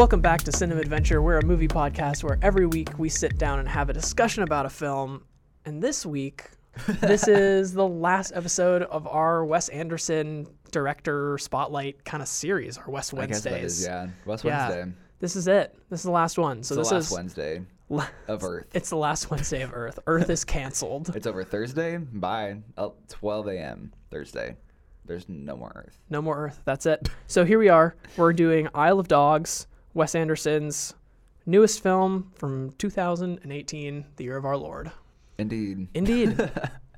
Welcome back to Cinema Adventure. We're a movie podcast where every week we sit down and have a discussion about a film. And this week, this is the last episode of our Wes Anderson director spotlight kind of series, our West I guess that Wednesdays. is, yeah. West Yeah. Wednesday. This is it. This is the last one. So It's this the last is Wednesday of Earth. it's the last Wednesday of Earth. Earth is canceled. It's over Thursday by uh, 12 a.m. Thursday. There's no more Earth. No more Earth. That's it. So here we are. We're doing Isle of Dogs, Wes Anderson's newest film from 2018, the year of our Lord. Indeed. Indeed.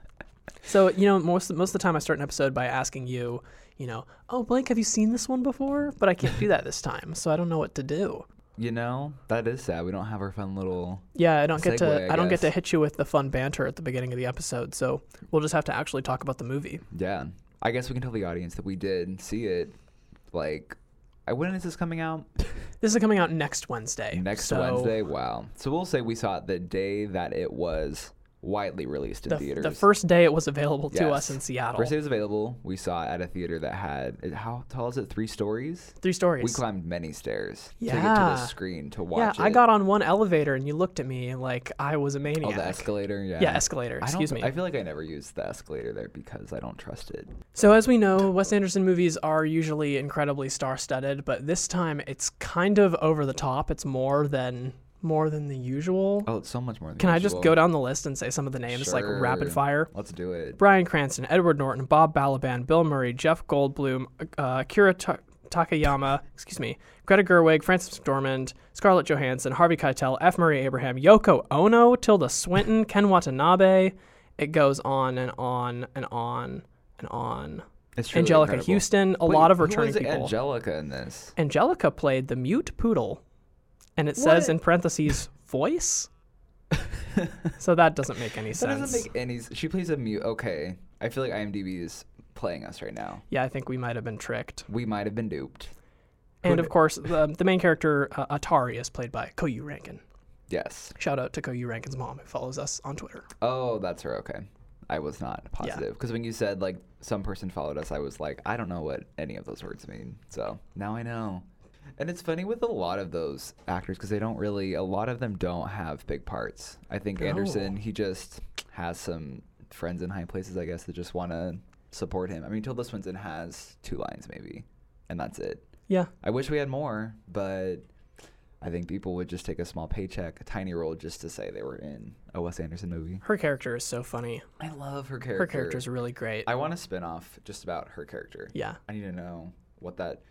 so you know, most most of the time I start an episode by asking you, you know, oh Blake, have you seen this one before? But I can't do that this time, so I don't know what to do. You know, that is sad. We don't have our fun little. Yeah, I don't get to I I don't get to hit you with the fun banter at the beginning of the episode. So we'll just have to actually talk about the movie. Yeah. I guess we can tell the audience that we did see it. Like, when is this coming out? This is coming out next Wednesday. Next so Wednesday. Wow. So we'll say we saw it the day that it was widely released in The, theaters. the first day it was available to us in Seattle. First day it was available. We saw it at a theater that had how tall is it? Three stories. Three stories. We climbed many stairs to get to the screen to yeah, watch it. I got on one elevator and you looked at me like I was a maniac. Oh, the escalator. Yeah. Yeah, escalator. Excuse don't- me. I feel like I never used the escalator there because I don't trust it. So as we know, Wes Anderson movies are usually incredibly star-studded, but this time it's kind of over the top. It's more than more than the usual. Oh, it's so much more. Than Can I just go down the list and say some of the names like rapid fire? Let's do it. Bryan Cranston, Edward Norton, Bob Balaban, Bill Murray, Jeff Goldblum, uh, Akira Ta- Takayama, excuse me, Greta Gerwig, Frances McDormand, Scarlett Johansson, Harvey Keitel, F. Murray Abraham, Yoko Ono, Tilda Swinton, Ken Watanabe. It goes on and on and on and on. It's Anjelica incredible. Huston, a lot of who returning people. Anjelica in this? Anjelica played the mute poodle, and it says in parentheses voice. so that doesn't make any That sense. doesn't make any. She plays a mute. Okay, I feel like IMDb is playing us right now. yeah, I think we might have been tricked. We might have been duped. And of course, the, the main character uh, Atari is played by Koyu Rankin. Yes. Shout out to Koyu Rankin's mom who follows us on Twitter. Oh, that's her. Okay. I was not positive because when you said like some person followed us, I was like, I don't know what any of those words mean. So now I know. And it's funny with a lot of those actors because they don't really. A lot of them don't have big parts. I think No. Anderson, he just has some friends in high places, I guess, that just want to support him. I mean, Tilda Swinton has two lines maybe, and that's it. Yeah, I wish we had more, but I think people would just take a small paycheck, a tiny role, just to say they were in a Wes Anderson movie. her character is so funny. I love her character. Her character's really great. I want a spin off just about her character. yeah, I need to know what that,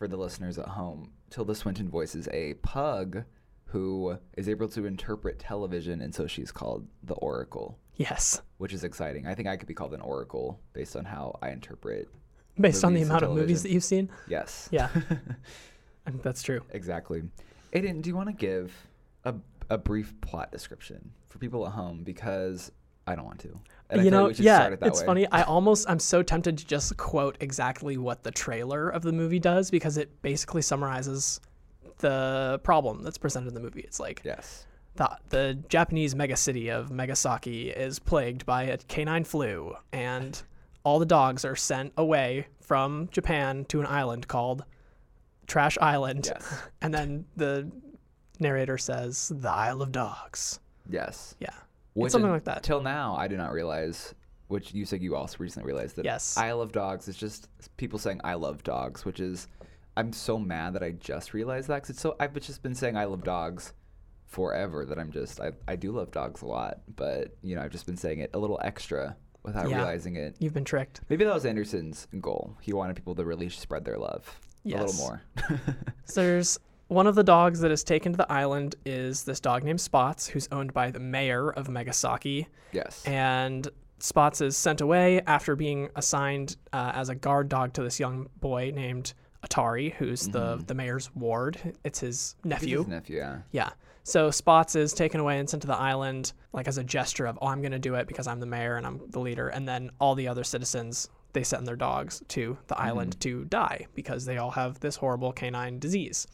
for the listeners at home, Tilda Swinton voices a pug who is able to interpret television, and so she's called the Oracle, yes. which is exciting. I think I could be called an Oracle based on how I interpret. Based on the amount of movies that you've seen. Yes. Yeah, I think that's true. Exactly. Aiden, do you want to give a, a brief plot description for people at home? Because I don't want to. And you like know, we yeah, it it's way. funny. I almost, I'm so tempted to just quote exactly what the trailer of the movie does because it basically summarizes the problem that's presented in the movie. It's like Yes. the, the Japanese megacity of Megasaki is plagued by a canine flu, and all the dogs are sent away from Japan to an island called Trash Island. Yes. And then the narrator says, The Isle of Dogs. Yes. Yeah. Which something like that. Till now, I did not realize. Which you said you also recently realized that Yes. I love dogs is just people saying I love dogs, which is I'm so mad that I just realized that because it's so I've just been saying I love dogs forever that I'm just I, I do love dogs a lot, but you know I've just been saying it a little extra without Yeah. realizing it. You've been tricked. Maybe that was Anderson's goal. He wanted people to really spread their love a little more. So there's one of the dogs that is taken to the island is this dog named Spots, who's owned by the mayor of Megasaki. yes. and Spots is sent away after being assigned uh, as a guard dog to this young boy named Atari, who's the the mayor's ward. It's his nephew. his nephew, yeah. Yeah. So Spots is taken away and sent to the island, like as a gesture of, oh, I'm going to do it because I'm the mayor and I'm the leader. And then all the other citizens, they send their dogs to the island to die because they all have this horrible canine disease.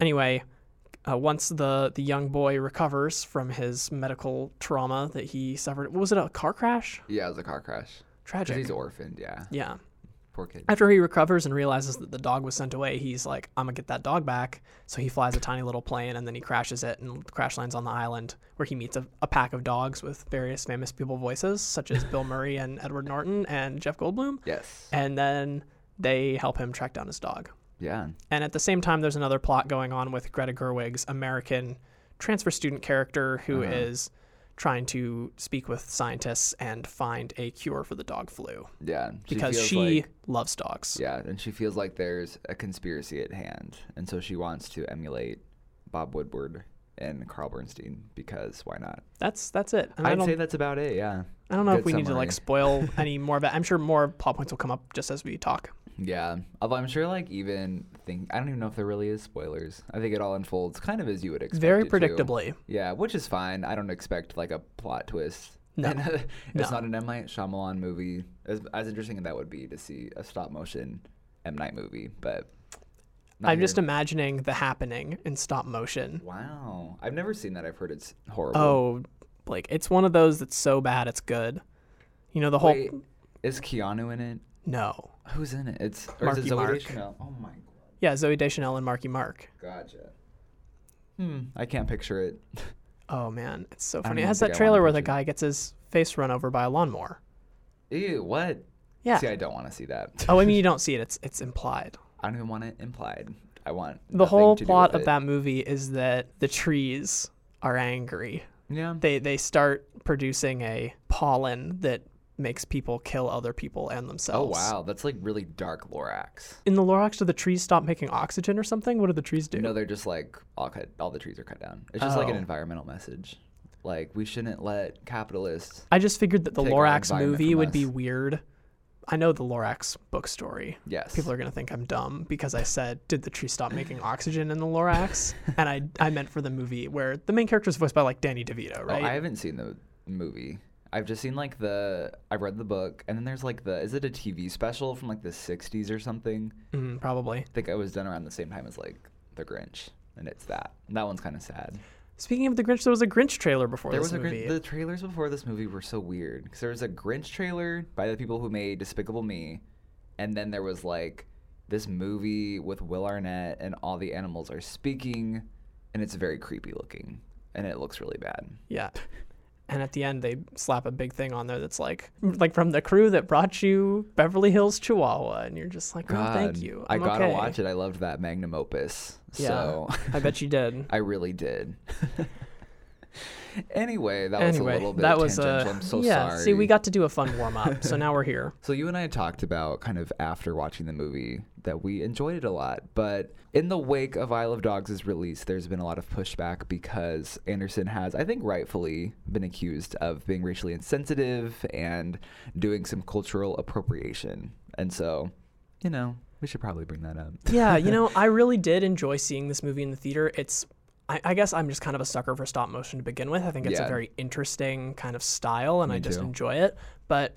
Anyway, uh, once the the young boy recovers from his medical trauma that he suffered, was it a car crash? Yeah, it was a car crash. Tragic. he's orphaned, yeah. yeah. Poor kid. After he recovers and realizes that the dog was sent away, he's like, I'm gonna get that dog back. So he flies a tiny little plane and then he crashes it and crash lands on the island where he meets a, a pack of dogs with various famous people voices, such as Bill Murray and Edward Norton and Jeff Goldblum. yes. And then they help him track down his dog. Yeah. And at the same time, there's another plot going on with Greta Gerwig's American transfer student character who is Uh-huh. trying to speak with scientists and find a cure for the dog flu Yeah. because she like- loves dogs. yeah, and she feels like there's a conspiracy at hand, and so she wants to emulate Bob Woodward and Carl Bernstein because why not? That's that's it. I I'd don't, say that's about it. Yeah. I don't know if good we need to like spoil any more of it. I'm sure more plot points will come up just as we talk. Yeah. Although I'm sure, like, even think I don't even know if there really is spoilers. I think it all unfolds kind of as you would expect. Very it to. predictably. Yeah, which is fine. I don't expect like a plot twist. No. And, it's No. not an M Night Shyamalan movie. As, as interesting as that would be to see a stop motion M Night movie, but I'm just imagining the happening in stop motion. wow. I've never seen that. I've heard it's horrible. Oh, like it's one of those that's so bad it's good. You know the whole Wait, is Keanu in it? No. Who's in it? It's or is Marky it Zooey Mark. Deschanel? Oh my god. Yeah, Zooey Deschanel and Marky Mark. gotcha. Hmm. I can't picture it. Oh man, it's so funny. It even has that trailer where the guy gets his face run over by a lawnmower. Ew. What? Yeah. See, I don't want to see that. oh, I mean you don't see it. It's it's implied. I don't even want it implied. I want The whole to plot of it. that movie is that the trees are angry. Yeah. They they start producing a pollen that makes people kill other people and oh, themselves. Oh wow, that's like really dark Lorax. In the Lorax, do the trees stop making oxygen or something? What do the trees do? No, they're just like all cut. All the trees are cut down. It's just like an Oh. environmental message. Like we shouldn't let capitalists. I just figured that the Lorax movie would be weird. I know the Lorax book story. Yes. People are gonna think I'm dumb because I said, "Did the tree stop making oxygen in the Lorax?" and I I meant for the movie where the main character is voiced by like Danny DeVito, Oh, right? I haven't seen the movie. I've just seen like the. I've read the book, and then there's like the. Is it a TV special from like the '60s or something? Mm, probably. I think it was done around the same time as like The Grinch, and it's that. And that one's kind of sad. Speaking of the Grinch, there was a Grinch trailer before there this was a movie. Grinch, the trailers before this movie were so weird because there was a Grinch trailer by the people who made Despicable Me, and then there was like this movie with Will Arnett and all the animals are speaking, and it's very creepy looking, and it looks really bad. yeah. And at the end, they slap a big thing on there that's like, like from the crew that brought you Beverly Hills Chihuahua, and you're just like, oh, thank you. I'm I'm gotta okay." watch it. I loved that magnum opus. Yeah, So I bet you did. I really did. anyway, that was a anyway, little bit that was uh, tangential. a I'm so yeah. sorry. See, we got to do a fun warm up, so now we're here. So you and I talked about kind of after watching the movie that we enjoyed it a lot, but in the wake of Isle of Dogs' release, there's been a lot of pushback because Anderson has, I think, rightfully been accused of being racially insensitive and doing some cultural appropriation. And so, you know, we should probably bring that up. yeah, you know, I really did enjoy seeing this movie in the theater. It's, I, I guess I'm just kind of a sucker for stop motion to begin with. I think it's a very interesting kind of style, and Me I just too. enjoy it. But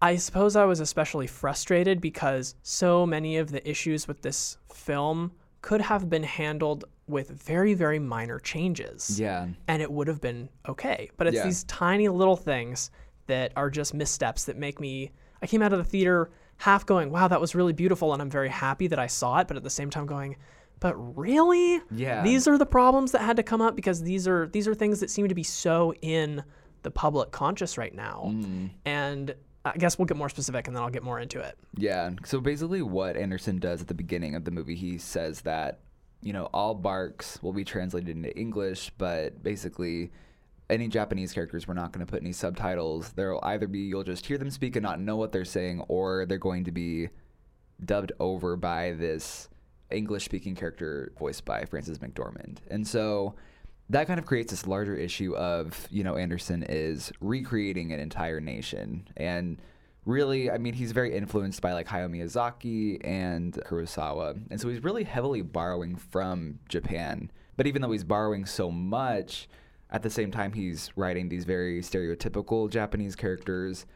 I suppose I was especially frustrated because so many of the issues with this film could have been handled with very, very minor changes. Yeah. and it would have been okay. But it's Yeah. these tiny little things that are just missteps that make me. I came out of the theater half going, wow, that was really beautiful, and I'm very happy that I saw it, but at the same time going, but really? Yeah. These are the problems that had to come up because these are these are things that seem to be so in the public conscious right now. Mm-hmm. And I guess we'll get more specific and then I'll get more into it. Yeah. So basically, what Anderson does at the beginning of the movie, he says that, you know, all barks will be translated into English, but basically, any Japanese characters, we're not going to put any subtitles. There'll either be, you'll just hear them speak and not know what they're saying, or they're going to be dubbed over by this English speaking character voiced by Frances McDormand. And so that kind of creates this larger issue of, you know, Anderson is recreating an entire nation. And really, I mean, he's very influenced by like Hayao Miyazaki and Kurosawa. And so he's really heavily borrowing from Japan. But even though he's borrowing so much, at the same time, he's writing these very stereotypical Japanese characters.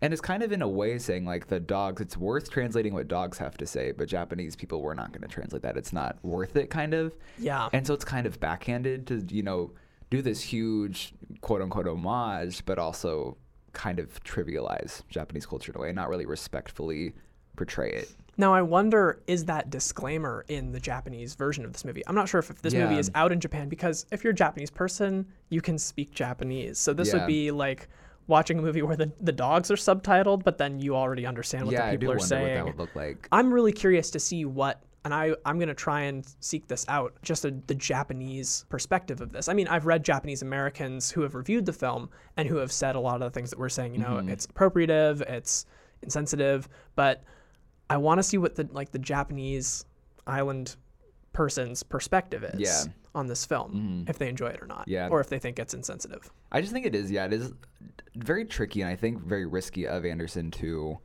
And it's kind of in a way saying like the dogs, it's worth translating what dogs have to say, but Japanese people were not going to translate that. It's not worth it, kind of. Yeah. And so it's kind of backhanded to, you know, do this huge quote unquote homage, but also kind of trivialize Japanese culture in a way, not really respectfully portray it. Now I wonder is that disclaimer in the Japanese version of this movie? I'm not sure if, if this movie is out in Japan because if you're a Japanese person, you can speak Japanese. So this Yeah. would be like watching a movie where the, the dogs are subtitled, but then you already understand what yeah, the I do people are wonder what saying. that would look like. I'm really curious to see what, and I, I'm going to try and seek this out, just a, the Japanese perspective of this. I mean, I've read Japanese Americans who have reviewed the film and who have said a lot of the things that we're saying, you know, Mm-hmm. it's appropriative, it's insensitive, but I want to see what the, like, the Japanese island person's perspective is Yeah. Mm-hmm. on this film, if they enjoy it or not, Yeah. or if they think it's insensitive. I just think it is. Yeah, it is very tricky, and I think very risky of Anderson to.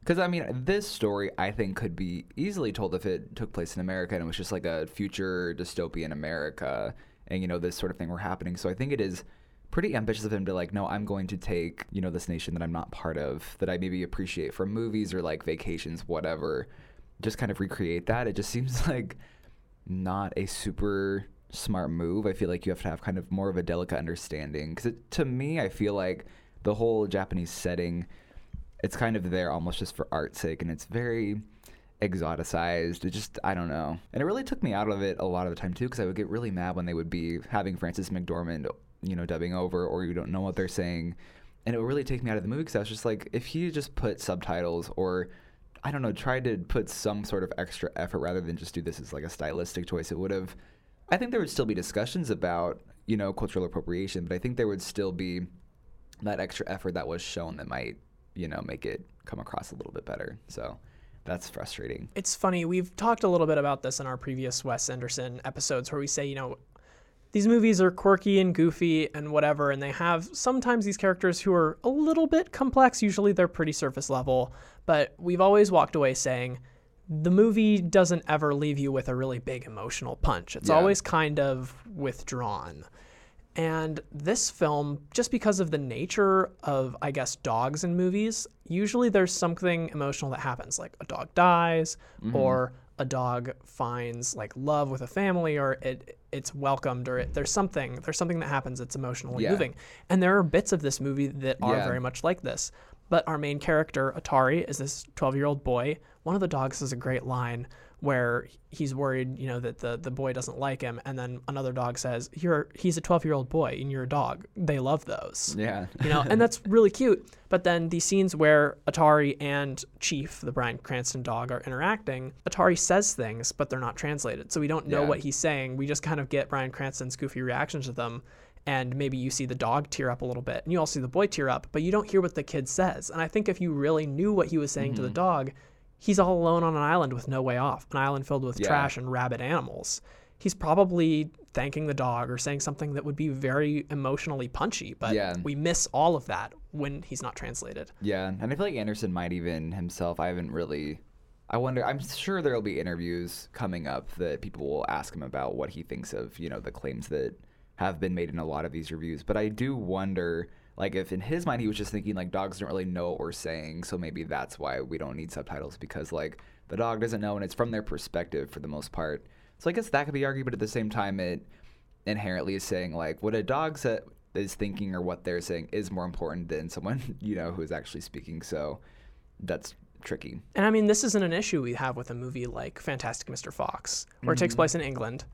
Because I mean, this story I think could be easily told if it took place in America and it was just like a future dystopian America, and you know this sort of thing were happening. So I think it is pretty ambitious of him to like, no, I'm going to take you know this nation that I'm not part of, that I maybe appreciate from movies or like vacations, whatever, just kind of recreate that. It just seems like not a super smart move. I feel like you have to have kind of more of a delicate understanding because to me, I feel like the whole Japanese setting, it's kind of there almost just for art's sake, and it's very exoticized. It just I don't know, and it really took me out of it a lot of the time too because I would get really mad when they would be having Frances McDormand, you know, dubbing over, or you don't know what they're saying. And it would really take me out of the movie because I was just like, if he just put subtitles or I don't know, tried to put some sort of extra effort rather than just do this as like a stylistic choice, it would have. I think there would still be discussions about you know cultural appropriation, but I think there would still be that extra effort that was shown that might you know make it come across a little bit better. So that's frustrating. It's funny. We've talked a little bit about this in our previous Wes Anderson episodes where we say, you know, these movies are quirky and goofy and whatever, and they have sometimes these characters who are a little bit complex. Usually they're pretty surface level, but we've always walked away saying the movie doesn't ever leave you with a really big emotional punch. It's Yeah. always kind of withdrawn. And this film, just because of the nature of, I guess, dogs in movies, usually there's something emotional that happens, like a dog dies, mm-hmm. or a dog finds like love with a family, or it it's welcomed, or it, there's something there's something that happens that's emotionally Yeah. moving. And there are bits of this movie that are Yeah. very much like this. But our main character, Atari, is this 12 year old boy. One of the dogs has a great line where he's worried, you know, that the, the boy doesn't like him, and then another dog says, "You're he's a 12 year old boy, and you're a dog. They love those." Yeah. You know, and that's really cute. But then these scenes where Atari and Chief, the Bryan Cranston dog, are interacting, Atari says things, but they're not translated. So we don't know Yeah. what he's saying. We just kind of get Bryan Cranston's goofy reactions to them. And maybe you see the dog tear up a little bit, and you all see the boy tear up, but you don't hear what the kid says. And I think if you really knew what he was saying to the mm-hmm. dog, he's all alone on an island with no way off, an island filled with Yeah. trash and rabid animals. He's probably thanking the dog or saying something that would be very emotionally punchy, but Yeah. we miss all of that when he's not translated. Yeah, and I feel like Anderson might even himself. I haven't really. I wonder. I'm sure there'll be interviews coming up that people will ask him about what he thinks of you know the claims that have been made in a lot of these reviews. But I do wonder, like, if in his mind he was just thinking like dogs don't really know what we're saying, so maybe that's why we don't need subtitles because like the dog doesn't know and it's from their perspective for the most part. So I guess that could be argued, but at the same time, it inherently is saying like what a dog sa- is thinking or what they're saying is more important than someone you know who is actually speaking. So that's tricky. And I mean, this isn't an issue we have with a movie like Fantastic Mr. Fox, where it takes mm-hmm. place in England.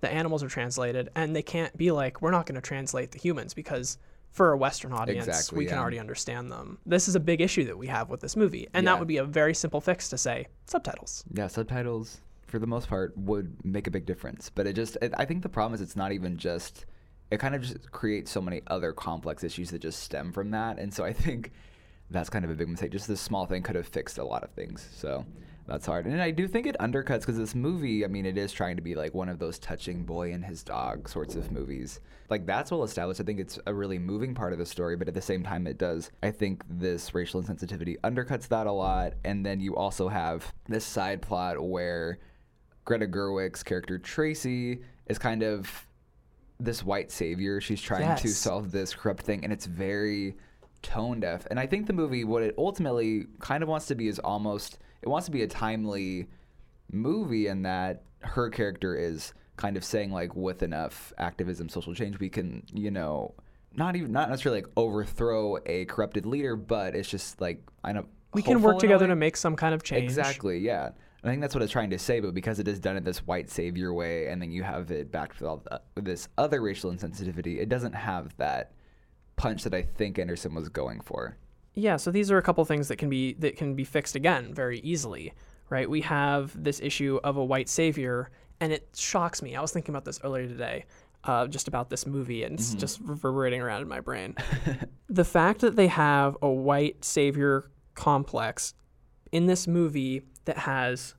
The animals are translated, and they can't be like, we're not going to translate the humans because for a Western audience, Exactly, we can already understand them. This is a big issue that we have with this movie. And Yeah. that would be a very simple fix to say subtitles. Yeah, subtitles for the most part would make a big difference. But it just, it, I think the problem is it's not even just. It kind of just creates so many other complex issues that just stem from that, and so I think that's kind of a big mistake. Just this small thing could have fixed a lot of things. So that's hard. And I do think it undercuts because this movie, I mean, it is trying to be like one of those touching boy and his dog sorts of movies. Like that's well established. I think it's a really moving part of the story, but at the same time, it does. I think this racial insensitivity undercuts that a lot. And then you also have this side plot where Greta Gerwig's character Tracy is kind of this white savior. She's trying to solve this corrupt thing, and it's very tone deaf. And I think the movie, what it ultimately kind of wants to be, is almost it wants to be a timely movie in that her character is kind of saying like, with enough activism, social change, we can, you know, not even not necessarily like overthrow a corrupted leader, but it's just like I know We can work together to make some kind of change. Exactly, yeah. I think that's what it's trying to say, but because it is done in this white savior way, and then you have it backed with all the, with this other racial insensitivity, it doesn't have that punch that I think Anderson was going for. Yeah, so these are a couple things that can be that can be fixed again very easily, right? We have this issue of a white savior, and it shocks me. I was thinking about this earlier today, uh, just about this movie, and it's just reverberating around in my brain. the fact that they have a white savior complex in this movie that has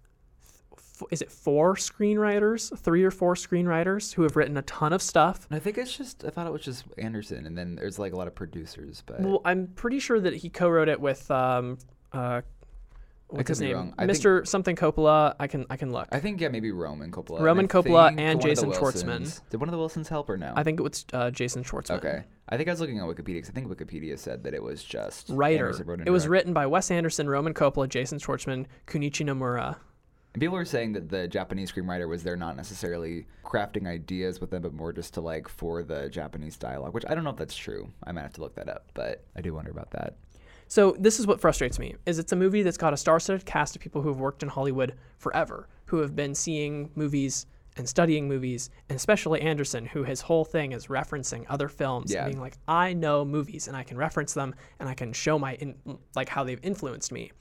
is it four screenwriters, three or four screenwriters who have written a ton of stuff And I think it's just I thought it was just Anderson, and then there's like a lot of producers, but Well, I'm pretty sure that he co-wrote it with um, uh, what's his name. I think- Mr. something Coppola. I can I can look. I think yeah maybe Roman Coppola. Roman I Coppola and one of the Jason Schwartzman. Did one of the Wilsons help or no? I think it was uh, Jason Schwartzman. Okay, I think I was looking on Wikipedia because I think Wikipedia said that it was just Writer. Wrote and It was written by Wes Anderson, Roman Coppola, Jason Schwartzman, Kunichi Nomura. And people were saying that the Japanese screenwriter was there not necessarily crafting ideas with them, but more just to like for the Japanese dialogue, which I don't know if that's true. I might have to look that up, but I do wonder about that. So this is what frustrates me: is it's a movie that's got a star-studded cast of people who have worked in Hollywood forever, who have been seeing movies and studying movies, and especially Anderson, who his whole thing is referencing other films Yeah. and being like, I know movies and I can reference them and I can show my in, like how they've influenced me.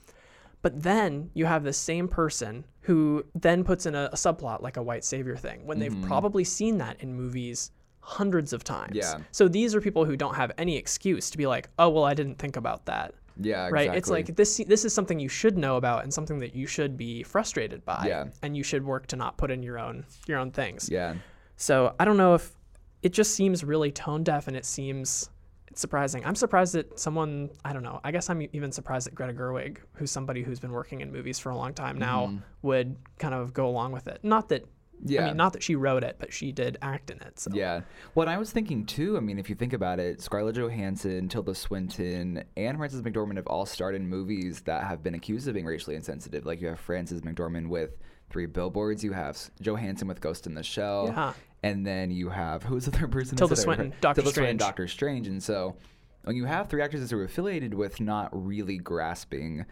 But then you have the same person who then puts in a, a subplot like a white savior thing when they've mm-hmm. probably seen that in movies hundreds of times. Yeah. So these are people who don't have any excuse to be like, oh well, I didn't think about that Yeah, right it's like this this is something you should know about and something that you should be frustrated by Yeah. and you should work to not put in your own your own things yeah, so i don't know if it just seems really tone deaf and it seems it's surprising i'm surprised that someone i don't know i guess i'm even surprised that greta gerwig who's somebody who's been working in movies for a long time now mm-hmm. would kind of go along with it not that yeah. i mean not that she wrote it but she did act in it so yeah. What I was thinking too. I mean, if you think about it, Scarlett Johansson, Tilda Swinton, and Frances McDormand have all starred in movies that have been accused of being racially insensitive. Like you have Frances McDormand with Three Billboards. You have Johansson with Ghost in the Shell. Yeah. And then you have who's the third person? Tilda? Swinton, Doctor Tilda Swinton, Strange. Doctor Strange. And so when you have three actresses who are affiliated with not really grasping,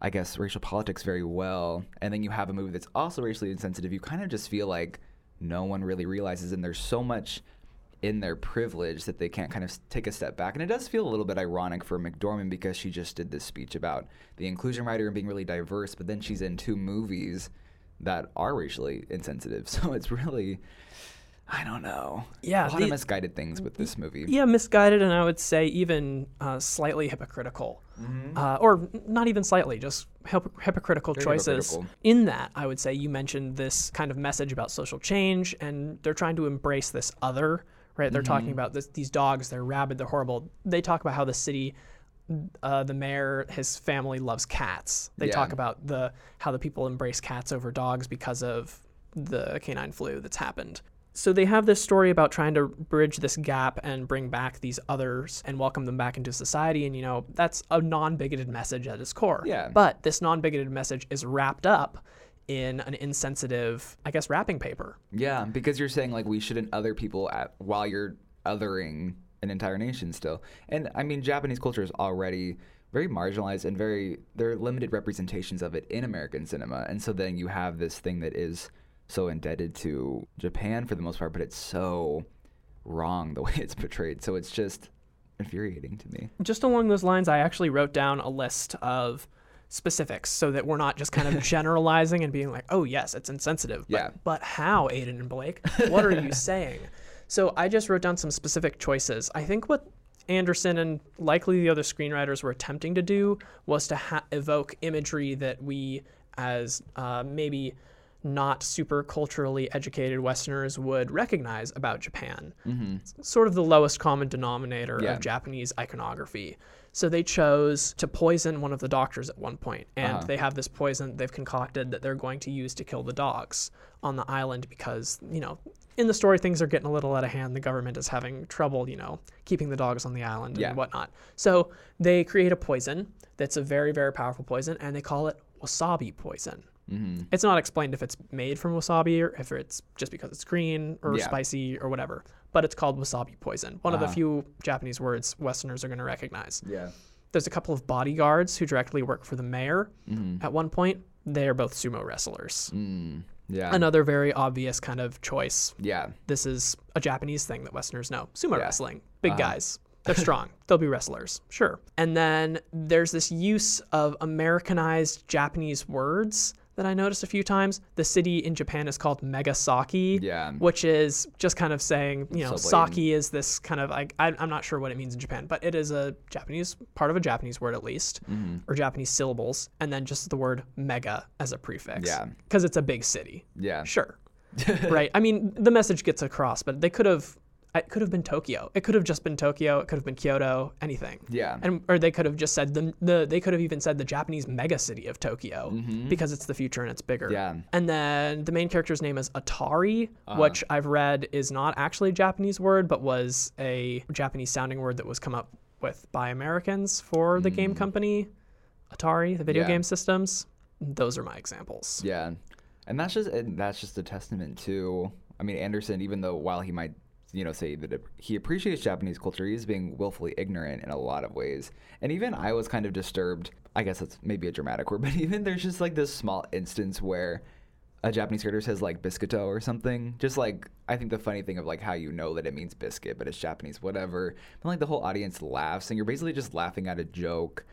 I guess, racial politics very well, and then you have a movie that's also racially insensitive, you kind of just feel like no one really realizes, and there's so much in their privilege that they can't kind of take a step back. And it does feel a little bit ironic for McDormand because she just did this speech about the inclusion rider and being really diverse, but then she's in two movies that are racially insensitive. So it's really, I don't know. Yeah, a lot the- of misguided things with this movie. yeah, misguided, and I would say even uh, slightly hypocritical, uh, or not even slightly, just hyp- hypocritical Very choices. hypocritical. In that, I would say you mentioned this kind of message about social change, and they're trying to embrace this other. Right? They're talking about this, these dogs. They're rabid. They're horrible. They talk about how the city. Uh, the mayor, his family loves cats. They Yeah. talk about the how the people embrace cats over dogs because of the canine flu that's happened. So they have this story about trying to bridge this gap and bring back these others and welcome them back into society. And, you know, that's a non bigoted message at its core. Yeah. But this non bigoted message is wrapped up in an insensitive, I guess, wrapping paper. Yeah, because you're saying like we shouldn't other people at, while you're othering an entire nation still. And I mean, Japanese culture is already very marginalized and very there are limited representations of it in American cinema. And so then you have this thing that is so indebted to Japan for the most part, but it's so wrong the way it's portrayed. So it's just infuriating to me. Just along those lines, I actually wrote down a list of specifics so that we're not just kind of generalizing and being like, oh, yes, it's insensitive. But, Yeah. But how, Aiden and Blake? What are you saying? So I just wrote down some specific choices. I think what Anderson and likely the other screenwriters were attempting to do was to ha- evoke imagery that we, as uh, maybe not super culturally educated Westerners, would recognize about Japan. Sort of the lowest common denominator Yeah. of Japanese iconography. So they chose to poison one of the doctors at one point, and Uh-huh. they have this poison they've concocted that they're going to use to kill the dogs on the island because, you know, in the story things are getting a little out of hand. The government is having trouble, you know, keeping the dogs on the island Yeah. and whatnot. So they create a poison that's a very, very powerful poison, and they call it wasabi poison. Mm-hmm. It's not explained if it's made from wasabi or if it's just because it's green or Yeah. spicy or whatever. But it's called wasabi poison. One of the Uh-huh. few Japanese words Westerners are going to recognize. Yeah. There's a couple of bodyguards who directly work for the mayor. Mm-hmm. At one point, they are both sumo wrestlers. Mm. Yeah. Another very obvious kind of choice. Yeah. This is a Japanese thing that Westerners know. Sumo Yeah. wrestling. Big Uh-huh. guys. They're strong. They'll be wrestlers. Sure. And then there's this use of Americanized Japanese words that I noticed a few times. The city in Japan is called Megasaki. Yeah. Which is just kind of saying, you know, So blatant. sake is this kind of like I, I'm not sure what it means in Japan, but it is a Japanese part of a Japanese word at least, Mm-hmm. or Japanese syllables, and then just the word mega as a prefix. Yeah. because it's a big city. Yeah. Sure. right. I mean, the message gets across, but they could have. It could have been Tokyo. It could have just been Tokyo. It could have been Kyoto. Anything. Yeah. And or they could have just said the the. They could have even said the Japanese mega city of Tokyo because it's the future and it's bigger. Mm-hmm. Yeah. And then the main character's name is Atari, Uh-huh. which I've read is not actually a Japanese word, but was a Japanese sounding word that was come up with by Americans for the game company Atari, the video Mm. Yeah. game systems. Those are my examples. Yeah, and that's just and that's just a testament to. I mean, Anderson, even though while he might, you know, say that he appreciates Japanese culture, he's being willfully ignorant in a lot of ways. And even I was kind of disturbed. I guess that's maybe a dramatic word, but even there's just like this small instance where a Japanese character says like biscuito or something. Just like I think the funny thing of like how you know that it means biscuit, but it's Japanese, whatever. And like the whole audience laughs, and you're basically just laughing at a joke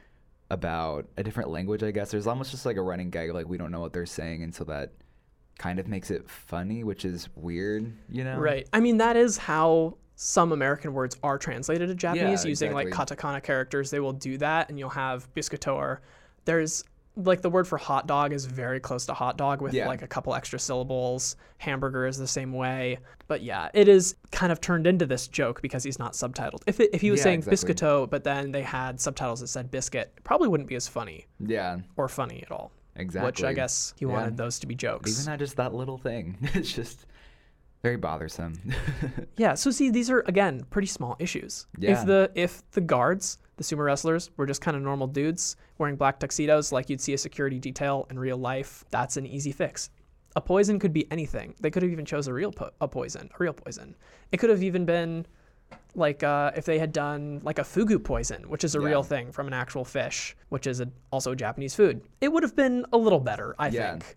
about a different language, I guess. There's almost just like a running gag, of like we don't know what they're saying, and so that kind of makes it funny, which is weird, you know? Right. I mean, that is how some American words are translated to Japanese Yeah, using like katakana characters. They will do that, and you'll have biscuitor. There's like the word for hot dog is very close to hot dog with Yeah. like a couple extra syllables. Hamburger is the same way. But yeah, it is kind of turned into this joke because he's not subtitled. If, it, if he was Yeah, saying exactly. biscuito, but then they had subtitles that said biscuit, probably wouldn't be as funny Yeah, or funny at all. Exactly. Which I guess he Yeah. wanted those to be jokes. Even not just that little thing. it's just very bothersome. Yeah, so see, these are again pretty small issues. Yeah. If the if the guards, the sumo wrestlers, were just kind of normal dudes wearing black tuxedos like you'd see a security detail in real life, that's an easy fix. A poison could be anything. They could have even chose a real po- a poison, a real poison. It could have even been like uh, if they had done like a fugu poison, which is a Yeah. real thing from an actual fish, which is a, also a Japanese food. It would have been a little better, I Yeah. think.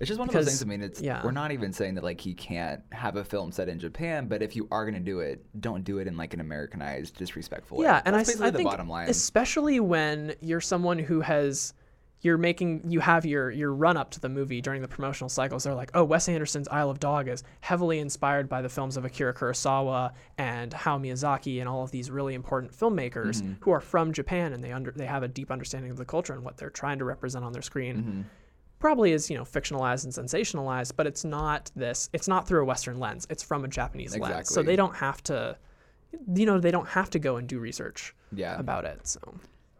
It's just one of those things. I mean, it's yeah. we're not even saying that like he can't have a film set in Japan, but if you are gonna do it, don't do it in like an Americanized, disrespectful way. Yeah, and I, That's I the think bottom line. especially when you're someone who has you're making you have your your run up to the movie during the promotional cycles. They're like oh wes anderson's isle of dog is heavily inspired by the films of akira kurosawa and hayao miyazaki and all of these really important filmmakers Mm-hmm. who are from japan and they under they have a deep understanding of the culture and what they're trying to represent on their screen. Probably is you know fictionalized and sensationalized but it's not this it's not through a western lens. It's from a japanese lens. So they don't have to you know they don't have to go and do research yeah, about it so.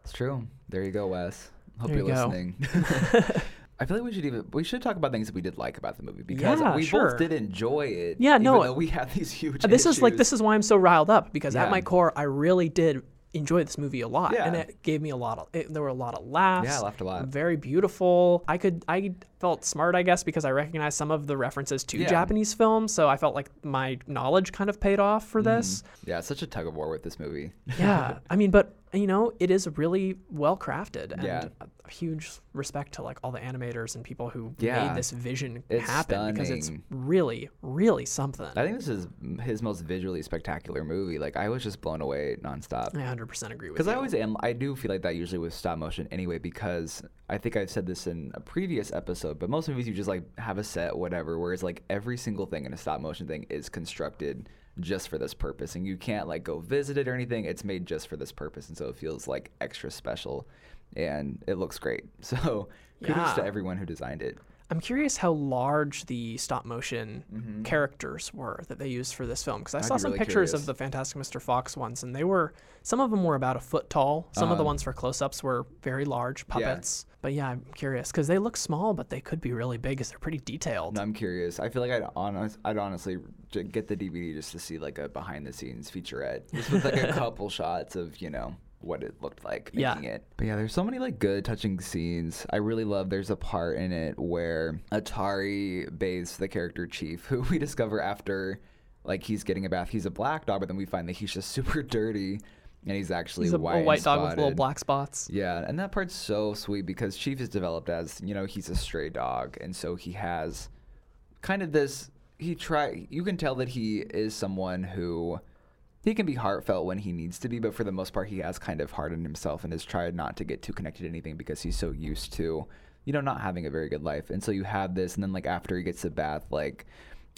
It's true. There you go, Wes. Hope There you're you listening. I feel like we should even we should talk about things that we did like about the movie because Yeah, we sure. both did enjoy it. Yeah, even no, though we had these huge. Uh, this is like this is why I'm so riled up because at my core I really did enjoy this movie a lot and it gave me a lot of it, there were a lot of laughs Yeah, I laughed a lot. very beautiful I could I felt smart I guess because I recognized some of the references to Yeah. Japanese films so I felt like my knowledge kind of paid off for mm-hmm. this Yeah, it's such a tug of war with this movie. yeah I mean but you know it is really well crafted and Yeah. a, huge respect to like all the animators and people who Yeah. made this vision It's happen because it's really really something I think this is his most visually spectacular movie. Like I was just blown away nonstop. I 100% agree with you. Because I always am. I do feel like that usually with stop motion anyway. Because I think I've said this in a previous episode, but most movies you just like have a set, whatever. Whereas like every single thing in a stop motion thing is constructed just for this purpose, and you can't like go visit it or anything. It's made just for this purpose, and so it feels like extra special, and it looks great. So kudos to everyone who designed it. I'm curious how large the stop motion characters were that they used for this film because I Mm-hmm. I'd saw some really pictures curious. of the Fantastic Mr. Fox ones and they were some of them were about a foot tall. Some of the Uh-huh. ones for close-ups were very large puppets. But yeah, I'm curious because they look small but they could be really big because they're pretty detailed. I'm curious. I feel like I'd honest, I'd honestly get the DVD just to see like a behind the scenes featurette, just with like a couple shots of you know what it looked like Yeah. making it. But yeah, there's so many like good touching scenes. I really love there's a part in it where Atari bathes the character Chief, who we discover after like he's getting a bath. He's a black dog, but then we find that he's just super dirty and he's actually He's a, white, a white dog with little black spots. Yeah, and that part's so sweet because Chief is developed as, you know, he's a stray dog, and so he has kind of this he try you can tell that he is someone who he can be heartfelt when he needs to be, but for the most part he has kind of hardened himself and has tried not to get too connected to anything because he's so used to, you know, not having a very good life. And so you have this and then like after he gets to bath, like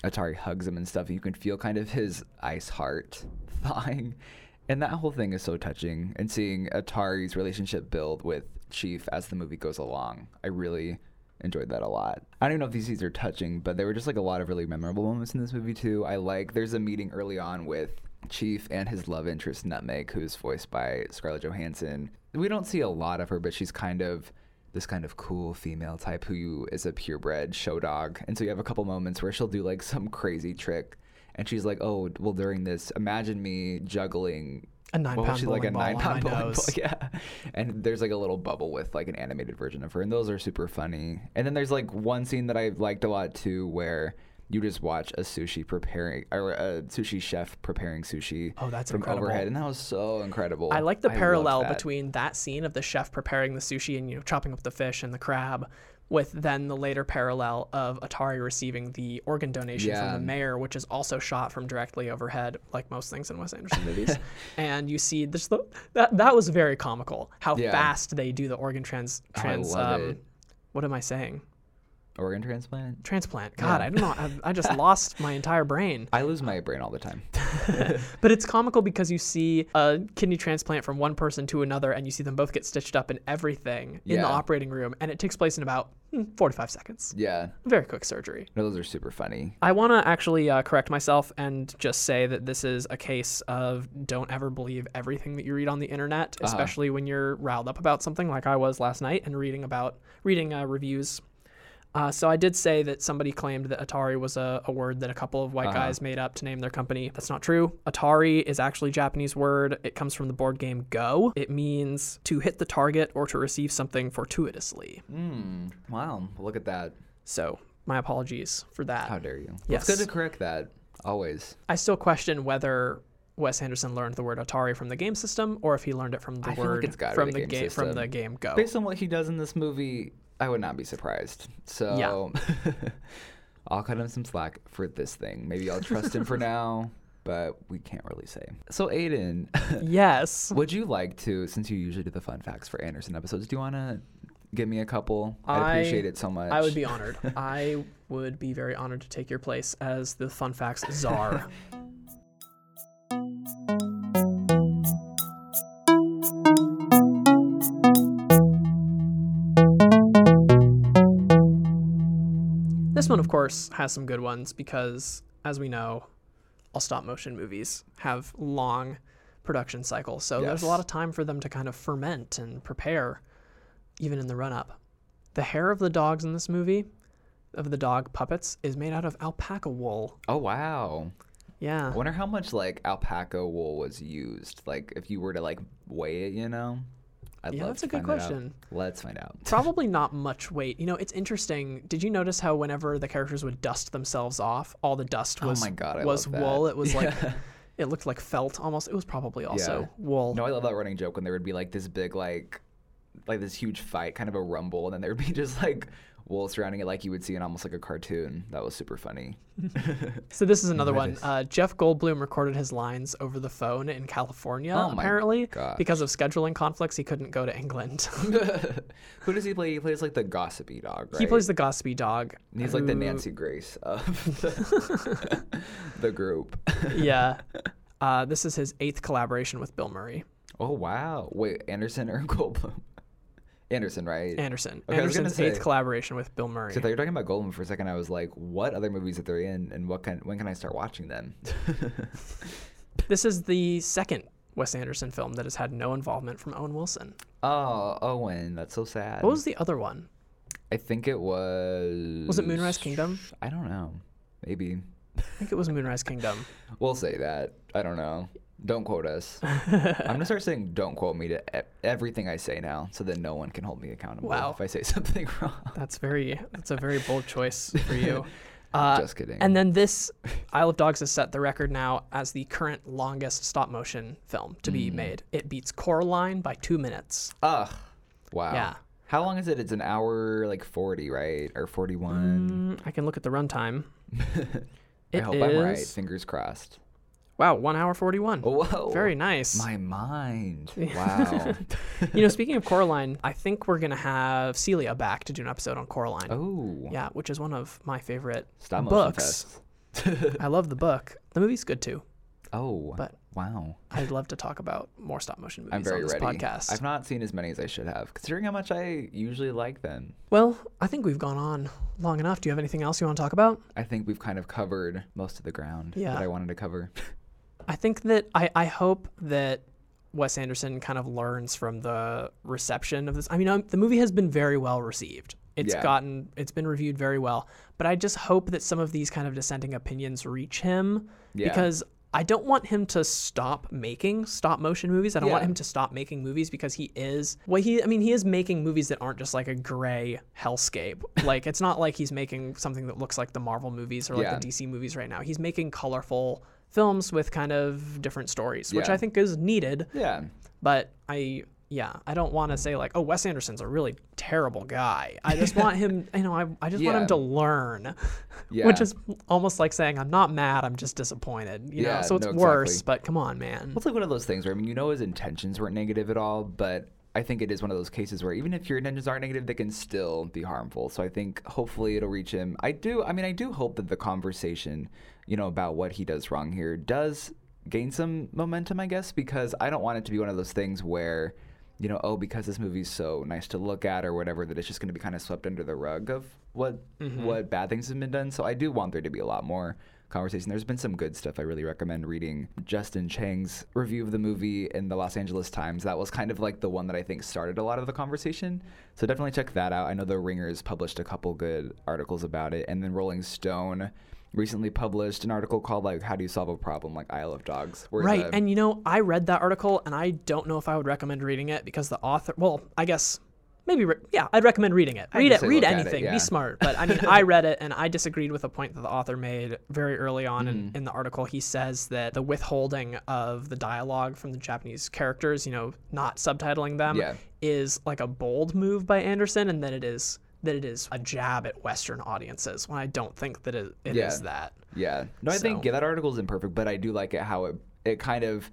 Atari hugs him and stuff, and you can feel kind of his ice heart thawing. And that whole thing is so touching. And seeing Atari's relationship build with Chief as the movie goes along, I really enjoyed that a lot. I don't even know if these scenes are touching, but there were just like a lot of really memorable moments in this movie too. I like there's a meeting early on with Chief and his love interest Nutmeg, who's voiced by Scarlett Johansson. We don't see a lot of her, but she's kind of this kind of cool female type who is a purebred show dog. And so you have a couple moments where she'll do like some crazy trick. And she's like, "Oh, well, during this, imagine me juggling A nine what pound she, bowling like a ball nine pound bowling ball? Yeah. And there's like a little bubble with like an animated version of her, and those are super funny. And then there's like one scene that I liked a lot too, where you just watch a sushi preparing or a sushi chef preparing sushi Oh, that's from incredible. overhead, and that was so incredible. I like the loved parallel that. between that scene of the chef preparing the sushi and you know chopping up the fish and the crab with then the later parallel of Atari receiving the organ donation from the mayor, which is also shot from directly overhead, like most things in Wes Anderson movies. and you see this the, that that was very comical. How Yeah. fast they do the organ trans I trans love um, it. what am I saying? Organ transplant. Transplant. God, Yeah. I don't know. I, I just lost my entire brain. I lose my brain all the time. But it's comical because you see a kidney transplant from one person to another, and you see them both get stitched up and everything in the operating room, and it takes place in about hmm, 45 seconds. yeah, Very quick surgery. no, those are super funny. I want to actually uh, correct myself and just say that this is a case of don't ever believe everything that you read on the internet, Uh-huh. especially when you're riled up about something like I was last night and reading about reading uh, reviews. Uh, so I did say that somebody claimed that Atari was a, a word that a couple of white Uh-huh. guys made up to name their company. That's not true. Atari is actually a Japanese word. It comes from the board game Go. It means to hit the target or to receive something fortuitously. Mm, wow, look at that. So my apologies for that. How dare you? Yes. It's good to correct that. Always. I still question whether Wes Anderson learned the word Atari from the game system or if he learned it from the I feel like word from the the game game from the game Go. Based on what he does in this movie, I would not be surprised. So I'll cut him some slack for this thing. Maybe I'll trust him for now, but we can't really say. So Aiden, yes. would you like to, since you usually do the fun facts for Anderson episodes, do you want to give me a couple? I'd I- appreciate it so much. I would be honored. I would be very honored to take your place as the fun facts czar. One, of course, has some good ones because, as we know, all stop motion movies have long production cycles. So there's a lot of time for them to kind of ferment and prepare, even in the run up. The hair of the dogs in this movie, of the dog puppets, is made out of alpaca wool. Oh wow! Yeah. I wonder how much like alpaca wool was used. Like if you were to like weigh it, you know. I'd Yeah, love that's a good question. Let's find out. Probably not much weight. You know, it's interesting. Did you notice how whenever the characters would dust themselves off, all the dust was oh was my God, I was wool. It was like it looked like felt almost. It was probably also Yeah. wool. No, I love that running joke when there would be like this big like like this huge fight, kind of a rumble, and then there would be just like wool surrounding it like you would see in almost like a cartoon. That was super funny. So this is another one. Uh, Jeff Goldblum recorded his lines over the phone in California. Oh apparently, gosh. because of scheduling conflicts, he couldn't go to England. Who does he play? He plays like the gossipy dog, right? He plays the gossipy dog. He's like the Nancy Grace of the, the group. yeah. Uh, this is his eighth collaboration with Bill Murray. Oh wow! Wait, Anderson or Goldblum? Anderson, right? Anderson. Okay, I was gonna Anderson's eighth say- collaboration with Bill Murray. So I thought you were talking about Goldblum for a second. I was like, what other movies are they in, and what can when can I start watching them? This is the second Wes Anderson film that has had no involvement from Owen Wilson. oh, Owen, that's so sad. What was the other one? I think it was. Was it Moonrise Kingdom? I don't know. Maybe. I think it was Moonrise Kingdom. We'll say that. I don't know. Don't quote us. I'm gonna start saying "don't quote me" to e- everything I say now, so that no one can hold me accountable Wow. if I say something wrong. That's very that's a very bold choice for you. Uh, Just kidding. And then this Isle of Dogs has set the record now as the current longest stop motion film to Mm. be made. It beats Coraline by two minutes. Ugh. Wow. Yeah. How long is it? It's an hour, like 40, right? Or 41. Mm, I can look at the runtime. I hope I'm right. Fingers crossed. Wow, one hour forty one. Whoa. Very nice. My mind. Wow. you know, speaking of Coraline, I think we're gonna have Celia back to do an episode on Coraline. oh. Yeah, which is one of my favorite Stop books. I love the book. The movie's good too, oh. but wow. I'd love to talk about more stop motion movies I'm very on this ready. podcast. I've not seen as many as I should have, considering how much I usually like them. Well, I think we've gone on long enough. Do you have anything else you want to talk about? I think we've kind of covered most of the ground Yeah. that I wanted to cover. I think that I, I hope that Wes Anderson kind of learns from the reception of this. I mean, um, the movie has been very well received. It's Yeah. gotten it's been reviewed very well, but I just hope that some of these kind of dissenting opinions reach him Yeah. because I don't want him to stop making stop motion movies. I don't want him to stop making movies because he is well he I mean he is making movies that aren't just like a gray hellscape. like it's not like he's making something that looks like the Marvel movies or like Yeah. the DC movies right now. He's making colorful films with kind of different stories, which Yeah. I think is needed. yeah. But I, yeah, I don't want to say like, oh, Wes Anderson's a really terrible guy. I just want him, you know, I, I just want him to learn, Yeah. which is almost like saying I'm not mad, I'm just disappointed. You know, Yeah, so it's no, worse. exactly. But come on, man. It's like one of those things where I mean, you know, his intentions weren't negative at all, but I think it is one of those cases where even if your intentions aren't negative, they can still be harmful. So I think hopefully it'll reach him. I do. I mean, I do hope that the conversation, you know, about what he does wrong here does gain some momentum. I guess because I don't want it to be one of those things where. You know, oh, because this movie's so nice to look at, or whatever, that it's just going to be kind of swept under the rug of what mm-hmm. what bad things have been done. So I do want there to be a lot more conversation. There's been some good stuff. I really recommend reading Justin Chang's review of the movie in the Los Angeles Times. That was kind of like the one that I think started a lot of the conversation. So definitely check that out. I know the Ringers published a couple good articles about it, and then Rolling Stone recently published an article called like "How do you solve a problem like Isle of Dogs?" where Right. the- And you know, I read that article and I don't know if I would recommend reading it because the author, well, I guess maybe, re- yeah, I'd recommend reading it. Read it, read at it, anything, yeah. be smart. But I mean, I read it and I disagreed with a point that the author made very early on Mm-hmm. in, in the article. He says that the withholding of the dialogue from the Japanese characters, you know, not subtitling them, Yeah. is like a bold move by Anderson and that it is. That it is a jab at Western audiences when I don't think that it, it is Yeah. that. Yeah. No, I think yeah, that article is imperfect, but I do like it how it it kind of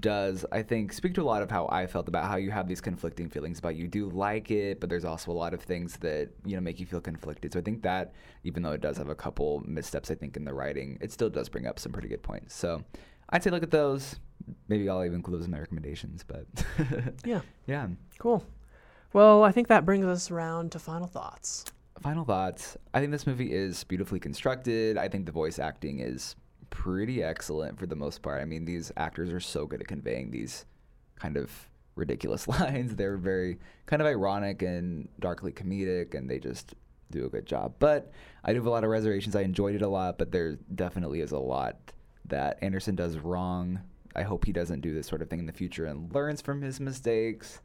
does I think speak to a lot of how I felt about how you have these conflicting feelings about you do like it, but there's also a lot of things that you know make you feel conflicted. So I think that even though it does have a couple missteps, I think in the writing, it still does bring up some pretty good points. So I'd say look at those. Maybe I'll even include those in my recommendations, but Yeah. yeah. Cool. Well, I think that brings us around to final thoughts. Final thoughts. I think this movie is beautifully constructed. I think the voice acting is pretty excellent for the most part. I mean, these actors are so good at conveying these kind of ridiculous lines. They're very kind of ironic and darkly comedic, and they just do a good job. But I do have a lot of reservations. I enjoyed it a lot, but there definitely is a lot that Anderson does wrong. I hope he doesn't do this sort of thing in the future and learns from his mistakes.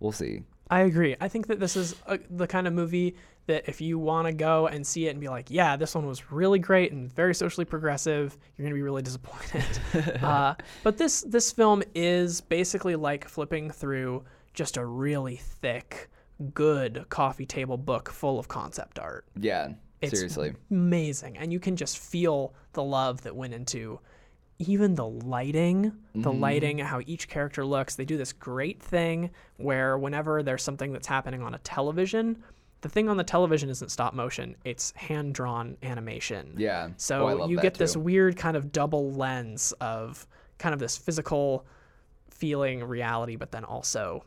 We'll see. I agree. I think that this is a, the kind of movie that if you want to go and see it and be like, yeah, this one was really great and very socially progressive, you're going to be really disappointed. uh, but this this film is basically like flipping through just a really thick, good coffee table book full of concept art. Yeah, It's seriously. amazing, and you can just feel the love that went into even the lighting, the Mm-hmm. lighting, how each character looks. They do this great thing where whenever there's something that's happening on a television, the thing on the television isn't stop motion; it's hand drawn animation. Yeah. So Oh, you get this weird kind of double lens of kind of this physical feeling reality, but then also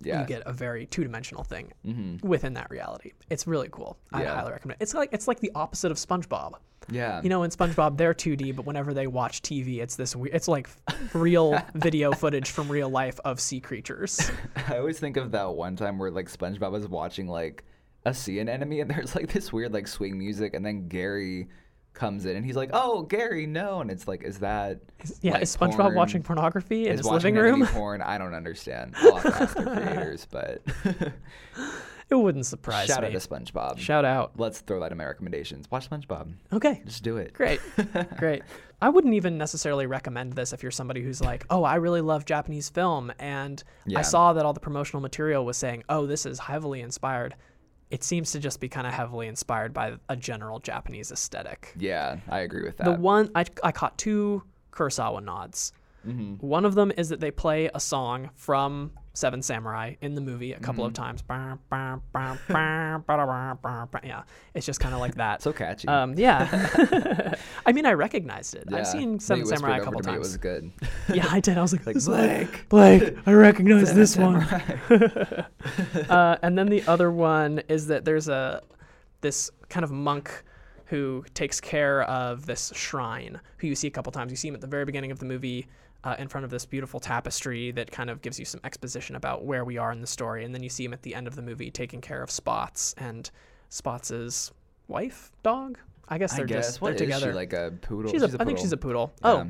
Yeah. you get a very two-dimensional thing hmm within that reality. It's really cool. I highly recommend it. It's like it's like the opposite of SpongeBob. Yeah. You know, in SpongeBob they're 2D, but whenever they watch TV, it's this weird. It's like real video footage from real life of sea creatures. I always think of that one time where like SpongeBob is watching like a sea anemone and there's like this weird like swing music and then Gary comes in and he's like, "Oh, Gary, no," and it's like, is that Yeah, like is SpongeBob porn? watching pornography in is his living room? porn? I don't understand. I'll ask the creators, but It wouldn't surprise shout me. Shout out to SpongeBob. Shout out. Let's throw that in my recommendations. Watch SpongeBob. Okay, Just do it. great, great. I wouldn't even necessarily recommend this if you're somebody who's like, oh, I really love Japanese film, and Yeah. I saw that all the promotional material was saying, oh, this is heavily inspired. It seems to just be kind of heavily inspired by a general Japanese aesthetic. Yeah, I agree with that. The one I, I caught two Kurosawa nods. Mm-hmm. One of them is that they play a song from Seven Samurai in the movie a couple of Mm-hmm. times. Yeah, it's just kind of like that. so catchy. Um, yeah. I mean, I recognized it. Yeah. I've seen Seven Samurai a couple to me It times. was good. yeah, I did. I was like, Like Blake. Blake, I recognize this one. Uh, and then the other one is that there's a this kind of monk who takes care of this shrine, who you see a couple times. You see him at the very beginning of the movie. Uh, in front of this beautiful tapestry that kind of gives you some exposition about where we are in the story, and then you see him at the end of the movie taking care of Spots and Spots's wife, dog. I guess they're guess. just What they're is together. she? Like a poodle? she's, a, I think she's a poodle. Oh,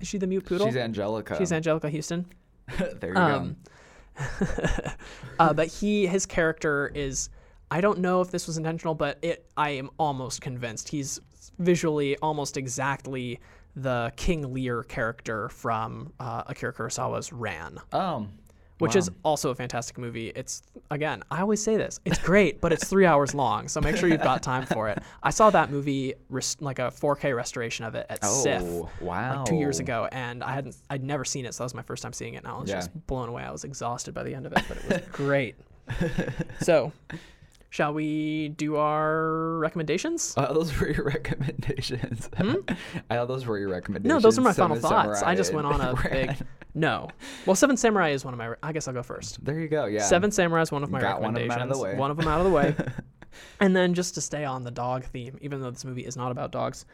is she the mute poodle? She's Anjelica. She's Anjelica Huston. there you Um, uh, but he, his character is, I don't know if this was intentional, but it, I am almost convinced he's visually almost exactly the King Lear character from uh, Akira Kurosawa's Ran. Um, which wow. is also a fantastic movie. It's again, I always say this, it's great, but it's three hours long, so make sure you've got time for it. I saw that movie, like a 4K restoration of it at SIFF Oh, wow. like two years ago, and I hadn't, I'd never seen it, so that was my first time seeing it. And I was Yeah. just blown away. I was exhausted by the end of it, but it was great. so, shall we do our recommendations? Uh, those were your recommendations. I thought those were your recommendations. Hmm? no, those are my final Seven thoughts. I just went on a big no. Well, Seven Samurai is one of my. I guess I'll go first. There you go. Yeah. Seven Samurai is one of my Got one of 'em recommendations. out of the way. One of them out of the way. and then just to stay on the dog theme, even though this movie is not about dogs,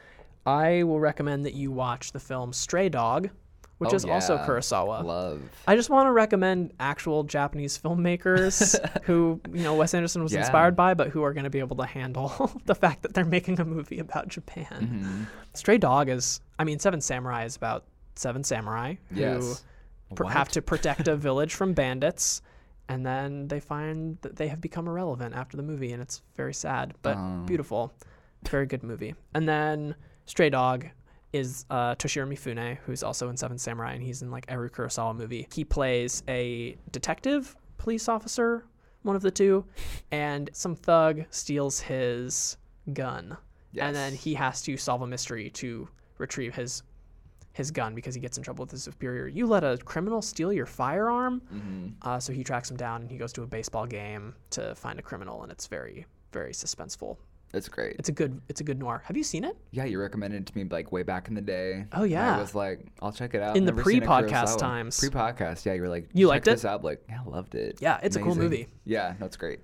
I will recommend that you watch the film Stray Dog, which Oh, is also yeah. Kurosawa. Love. I just want to recommend actual Japanese filmmakers who, you know, Wes Anderson was Yeah. inspired by, but who are going to be able to handle the fact that they're making a movie about Japan. Mm-hmm. Stray Dog is, I mean, Seven Samurai is about seven samurai who Yes. pr- What? have to protect a village from bandits, and then they find that they have become irrelevant after the movie, and it's very sad but Oh. beautiful. Very good movie. And then Stray Dog is uh, Toshiro Mifune, who's also in Seven Samurai, and he's in like every Kurosawa movie. He plays a detective, police officer, one of the two, and some thug steals his gun, and then he has to solve a mystery to retrieve his his gun because he gets in trouble with his superior. You let a criminal steal your firearm, Mhm. uh, so he tracks him down and he goes to a baseball game to find a criminal, and it's very very suspenseful. It's great. It's a good it's a good noir. Have you seen it? Yeah, you recommended it to me like way back in the day. Oh, And yeah. I was like, I'll check it out. In the Never seen pre-podcast times. Pre-podcast, yeah. You were like, You check liked it? this out. Like, yeah, I loved it. Yeah, it's a cool movie. Yeah, that's great.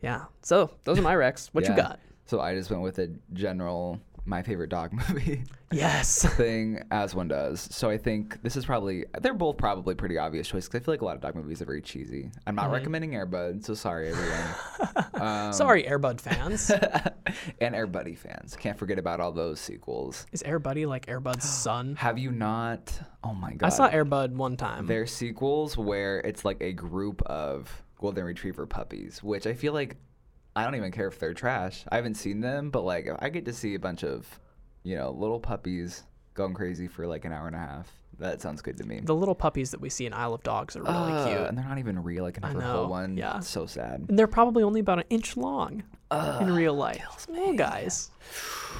Yeah. So those are my recs. What you got? So I just went with a general my favorite dog movie Yes. thing as one does. So I think this is probably they're both probably pretty obvious choice because I feel like a lot of dog movies are very cheesy. I'm Mm-hmm. not recommending Airbud, so sorry everyone. um, Sorry, Airbud fans. and Air Buddy fans, can't forget about all those sequels. Is Airbuddy like Airbud's son? Have you not? Oh my god! I saw Airbud one time. They're sequels where it's like a group of golden retriever puppies, which I feel like I don't even care if they're trash. I haven't seen them, but like if I get to see a bunch of, you know, little puppies going crazy for like an hour and a half. That sounds good to me. The little puppies that we see in Isle of Dogs are really Uh, cute. and they're not even real. I can never hold one. yeah. It's so sad. And they're probably only about an inch long in real life. Little guys.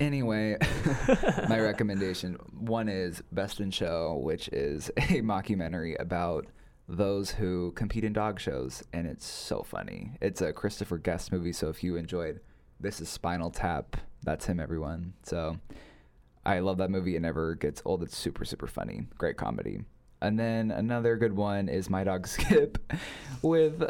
Anyway, my recommendation one is Best in Show, which is a mockumentary about those who compete in dog shows, and it's so funny. It's a Christopher Guest movie, so if you enjoyed This is Spinal Tap, that's him, everyone. So I love that movie. It never gets old. It's super, super funny. Great comedy. And then another good one is My Dog Skip with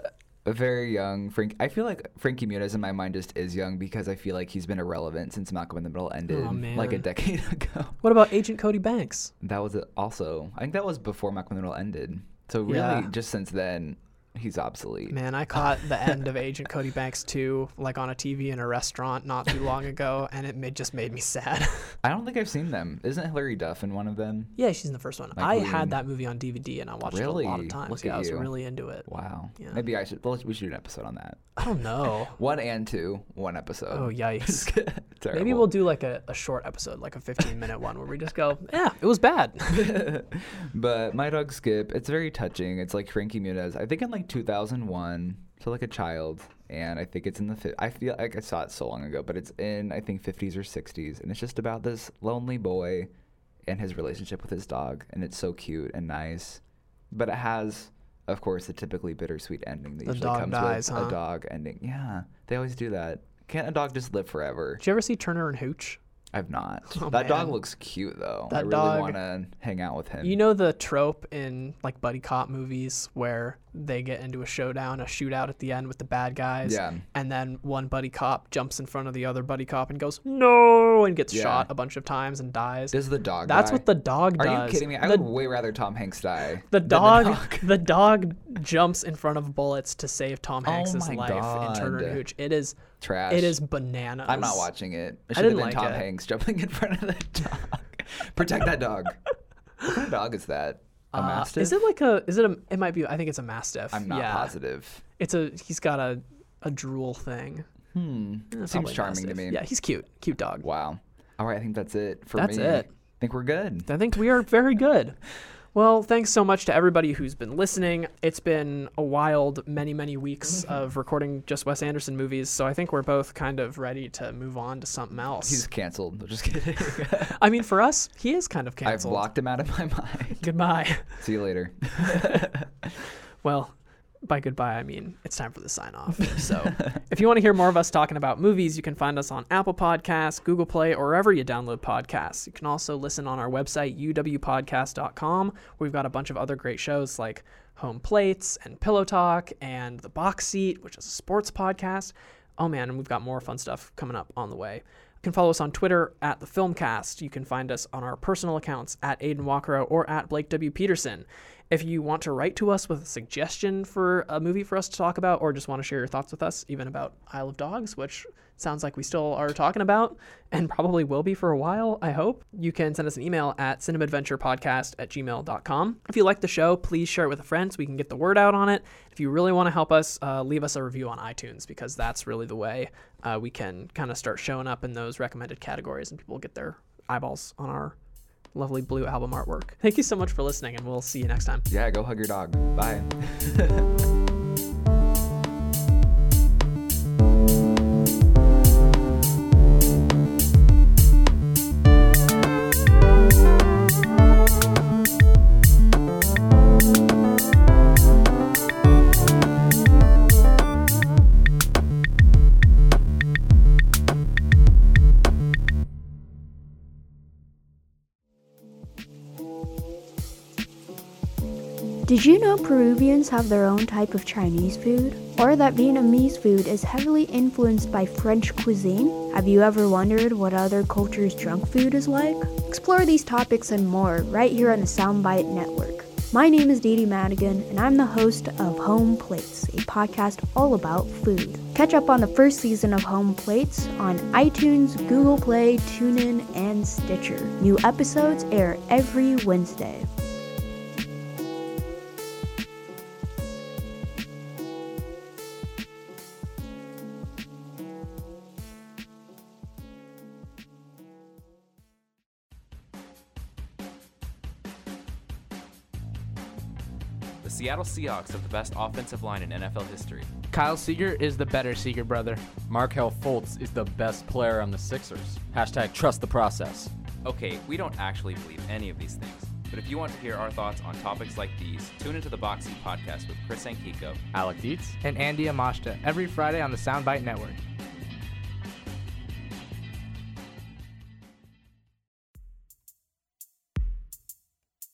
a very young Frank. I feel like Frankie Muniz in my mind just is young because I feel like he's been irrelevant since Malcolm in the Middle ended Aw, like a decade ago. What about Agent Cody Banks? That was also, I think that was before Malcolm in the Middle ended. So really, Yeah. just since then, he's obsolete. Man, I caught the end of Agent Cody Banks 2 like on a TV in a restaurant not too long ago, and it made, just made me sad. I don't think I've seen them. Isn't Hilary Duff in one of them? yeah, she's in the first one. Like I had that movie on DVD and I watched it a lot of times. Look yeah, I was you. really into it. Wow. Yeah. Maybe I should. Well, we should do an episode on that. I don't know. One and two, one episode. Oh, yikes. Maybe we'll do like a, a short episode, like a 15 minute one where we just go, yeah, it was bad. but my dog Skip, it's very touching. It's like Frankie Muniz. I think in like 2001, so like a child, and I think it's in the. fi- I feel like I saw it so long ago, but it's in I think 50s or 60s, and it's just about this lonely boy and his relationship with his dog, and it's so cute and nice, but it has. Of course, the typically bittersweet ending that The usually comes dies, with huh? a dog ending. Yeah, they always do that. Can't a dog just live forever? Did you ever see Turner and Hooch? I've not. Oh, that dog looks cute though. That I really dog- want to hang out with him. You know the trope in like buddy cop movies where they get into a showdown, a shootout at the end with the bad guys. Yeah. And then one buddy cop jumps in front of the other buddy cop and goes, no, and gets Yeah. shot a bunch of times and dies. Does the dog? That's die? what the dog does. Are you kidding me? I the, would way rather Tom Hanks die. the than dog, the dog jumps in front of bullets to save Tom Oh Hanks's my life in Turner and Hooch. It is, Trash. it is bananas. I'm not watching it. It I should have been like Tom it. Hanks jumping in front of the dog. Protect that dog. what kind of dog is that? A Uh, mastiff? Is it like a? Is it a? It might be. I think it's a mastiff. I'm not yeah. positive. It's a. He's got a, a drool thing. Hmm. Eh, Seems charming to me. Yeah, he's cute. Cute dog. Wow. All right. I think that's it for That's me. it. I think we're good. I think we are very good. Well, thanks so much to everybody who's been listening. It's been a wild many, many weeks mm-hmm. of recording just Wes Anderson movies, so I think we're both kind of ready to move on to something else. He's canceled. Just kidding. I mean, for us, he is kind of canceled. I've blocked him out of my mind. Goodbye. See you later. Well, by goodbye, I mean it's time for the sign off. So, if you want to hear more of us talking about movies, you can find us on Apple Podcasts, Google Play, or wherever you download podcasts. You can also listen on our website, uwpodcast.com, where we've got a bunch of other great shows like Home Plates and Pillow Talk and The Box Seat, which is a sports podcast. Oh man, and we've got more fun stuff coming up on the way. Can follow us on Twitter at the Filmcast. You can find us on our personal accounts at Aiden Walkero or at Blake W. Peterson. If you want to write to us with a suggestion for a movie for us to talk about, or just want to share your thoughts with us, even about Isle of Dogs, which sounds like we still are talking about and probably will be for a while, I hope, you can send us an email at cinemadventurepodcast at gmail.com. If you like the show, please share it with a friend so we can get the word out on it. If you really want to help us, uh, leave us a review on iTunes because that's really the way uh, we can kind of start showing up in those recommended categories and people get their eyeballs on our lovely blue album artwork. Thank you so much for listening, and we'll see you next time. Yeah, go hug your dog. Bye. Did you know Peruvians have their own type of Chinese food? Or that Vietnamese food is heavily influenced by French cuisine? Have you ever wondered what other cultures' junk food is like? Explore these topics and more right here on the Soundbite Network. My name is Dee Madigan, and I'm the host of Home Plates, a podcast all about food. Catch up on the first season of Home Plates on iTunes, Google Play, TuneIn, and Stitcher. New episodes air every Wednesday. Seattle Seahawks have the best offensive line in NFL history. Kyle Seager is the better Seager brother. Markelle Fultz is the best player on the Sixers. Hashtag trust the process. Okay, we don't actually believe any of these things, but if you want to hear our thoughts on topics like these, tune into the Boxing Podcast with Chris Ankiko. Alec Dietz. And Andy Amashta every Friday on the Soundbite Network.